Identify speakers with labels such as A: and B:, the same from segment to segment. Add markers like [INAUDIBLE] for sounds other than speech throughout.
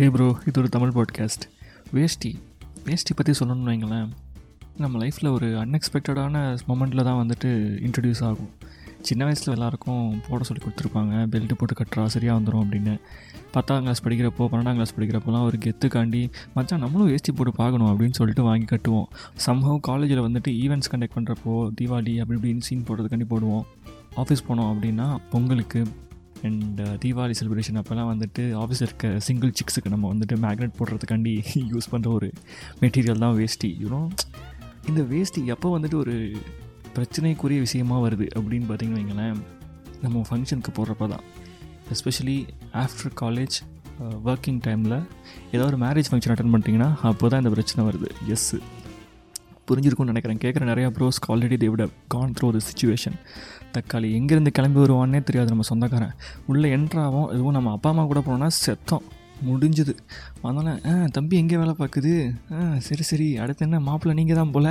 A: ஹே bro இது ஒரு Tamil podcast வேஷ்டி. வேஷ்டி பற்றி சொல்லணும்னு வைங்களேன். நம்ம லைஃப்பில் ஒரு அன்எக்ஸ்பெக்டடான மொமெண்ட்டில் தான் வந்துட்டு இன்ட்ரடியூஸ் ஆகும். சின்ன வயசில் எல்லாருக்கும் போட சொல்லி கொடுத்துருப்பாங்க. பெல்ட்டு போட்டு கட்டுறா சரியாக வந்துடும் அப்படின்னு. பத்தாம் கிளாஸ் படிக்கிறப்போ பன்னெண்டாம் கிளாஸ் படிக்கிறப்போலாம் ஒரு கெத்துக்காண்டி மச்சான் நம்மளும் வேஷ்டி போட்டு பார்க்கணும் அப்படின்னு சொல்லிட்டு வாங்கி கட்டுவோம். சம்பவம் காலேஜில் வந்துட்டு ஈவெண்ட்ஸ் கண்டக்ட் பண்ணுறப்போ தீபாவளி அப்படி இப்படின்னு சீன் போடுறதுக்காண்டி போடுவோம். ஆஃபீஸ் போனோம் அப்படின்னா பொங்கலுக்கு அண்ட் தீபாவளி செலிப்ரேஷன் அப்போல்லாம் வந்துட்டு ஆஃபீஸில் இருக்க சிங்கிள் சிக்ஸுக்கு நம்ம வந்துட்டு மேக்னெட் போடுறதுக்காண்டி [LAUGHS] யூஸ் பண்ணுற ஒரு மெட்டீரியல் தான் வேஷ்டி யூனோ இந்த வேஷ்டி எப்போ வந்துட்டு ஒரு பிரச்சனைக்குரிய விஷயமா வருது அப்படின்னு பார்த்தீங்கன்னு வைங்களேன் நம்ம ஃபங்க்ஷனுக்கு போடுறப்ப தான். எஸ்பெஷலி ஆஃப்டர் காலேஜ் ஒர்க்கிங் டைமில் ஏதோ ஒரு மேரேஜ் ஃபங்க்ஷன் அட்டன் பண்ணிட்டீங்கன்னா அப்போ தான் இந்த பிரச்சனை வருது. எஸ்ஸு புரிஞ்சிருக்கும்னு நினைக்கிறேன். கேட்குற நிறையா ப்ரோஸ்க்கு ஆல்ரெடி தேவிட கான் த்ரோ த சுச்சுவேஷன் தக்காளி எங்கேருந்து கிளம்பி வருவான்னே தெரியாது நம்ம சொந்தக்காரன். உள்ளே என்ட்ராகும் எதுவும் நம்ம அப்பா அம்மா கூட போனோம்னா செத்தம். முடிஞ்சது. அதனால் ஆ தம்பி எங்கே வேலை பார்க்குது? ஆ சரி சரி. அடுத்து என்ன? மாப்பிள்ளை நீங்கள் தான் போல்?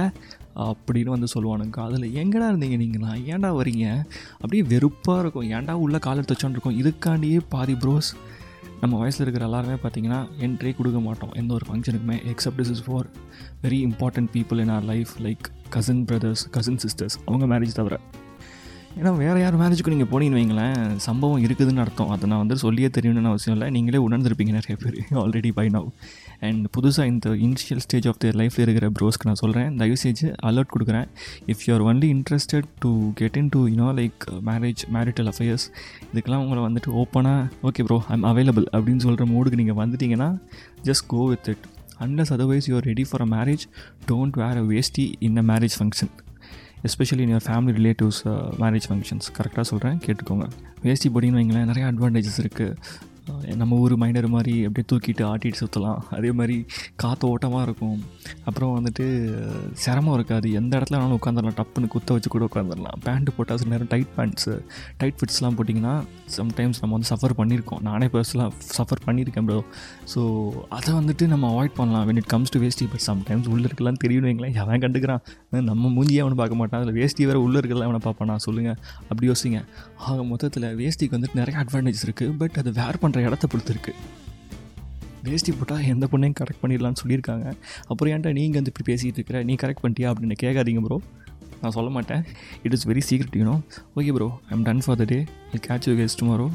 A: அப்படின்னு வந்து சொல்லுவானுங்க. அதில் எங்கடா இருந்தீங்க நீங்களா ஏன்டா வரீங்க? அப்படியே வெறுப்பாக இருக்கும். ஏன்டா உள்ளே கால் எடுத்து வச்சோன்னு இருக்கும்? இதுக்காண்டியே பாதி ப்ரோஸ் நம்ம வயசில் இருக்கிற எல்லாருமே பார்த்தீங்கன்னா என்ட்ரே கொடுக்க மாட்டோம். எந்த ஒரு ஃபங்க்ஷனுக்குமே except is is for very important people in our life like cousin brothers cousin sisters அவங்க மேரேஜ் தவிர. ஏன்னா வேறு யார் மேரேஜுக்கு நீங்கள் போனீங்கன்னு வைங்களேன் சம்பவம் இருக்குதுன்னு அர்த்தம். அதை நான் வந்து சொல்லியே தெரியணும்னு அவசியம் இல்லை. நீங்களே உணர்ந்துருப்பீங்க நிறைய பேர் ஆல்ரெடி பை நவ் அண்ட் புதுசாக இந்த இனிஷியல் ஸ்டேஜ் ஆஃப் தியர் லைஃப்பில் இருக்கிற ப்ரோஸ்க்கு நான் சொல்கிறேன் தயவு செஞ்சு அலர்ட் கொடுக்குறேன். If you are only interested to get into you know like marriage marital affairs இதுக்கெல்லாம் உங்களை வந்துட்டு ஓப்பனாக ஓகே ப்ரோ ஐம் அவைலபிள் அப்படின்னு சொல்கிற மூடுக்கு நீங்கள் வந்துட்டீங்கன்னா just go with it unless otherwise you are ready for a marriage don't wear a veshti in a marriage function especially in your family relatives marriage functions கரெக்டாக சொல்கிறேன் கேட்டுக்கோங்க. வேஸ்டி பொடின்னு வைங்களேன் நிறைய அட்வான்டேஜஸ் இருக்குது நம்ம ஊர் மைனர் மாதிரி அப்படியே தூக்கிட்டு ஆட்டிட்டு சுற்றலாம் அதே மாதிரி காற்று ஓட்டமாக இருக்கும். அப்புறம் வந்துட்டு சிரமம் இருக்காது. எந்த இடத்துல வேணாலும் உட்காந்துடலாம் டப்புன்னு குத்த வச்சு கூட உட்காந்துடலாம் பேண்ட்டு போட்டால் சில நேரம் டைட் பேண்ட்ஸு டைட் ஃபிட்ஸ்லாம் போட்டிங்கன்னா சம்டைம்ஸ் நம்ம வந்து சஃபர் பண்ணியிருக்கோம். நானே பர்சனலாக சஃபர் பண்ணியிருக்கேன் ப்ரோ ஸோ அதை வந்துட்டு நம்ம அவாய்ட் பண்ணலாம். When it comes to veshti but sometimes உள்ளே இருக்கலாம் தெரியும் வைங்களேன். எவன் கண்டுக்கிறான்? நம்ம மூஞ்சியே அவனை பார்க்க மாட்டான். அதில் வேஸ்டி வேறு உள்ளே இருக்கலாம் அவனை பார்ப்பானா? சொல்லுங்கள் அப்படி யோசிங்க. ஆக மொத்தத்தில் வேஸ்டிக்கு வந்துட்டு நிறைய அட்வான்டேஜ் இருக்குது பட் அது வேர் பண்ணுற இடத்த பொறுத்திருக்கு வேஸ்டி வேஷ்டி போட்டால் எந்த பொண்ணையும் கரெக்ட் பண்ணிடலான்னு சொல்லியிருக்காங்க. அப்புறம் ஏன்டா நீங்கள் வந்து இப்படி பேசிகிட்டு இருக்கிற? நீ கரெக்ட் பண்ணிட்டியா அப்படின்னு கேட்காதீங்க ப்ரோ நான் சொல்ல மாட்டேன். It is very secret you know okay bro I'm done for the day I catch you guys tomorrow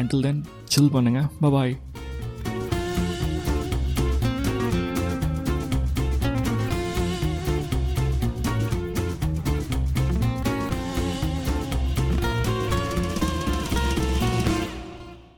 A: until then chill பண்ணுங்கள் பாய்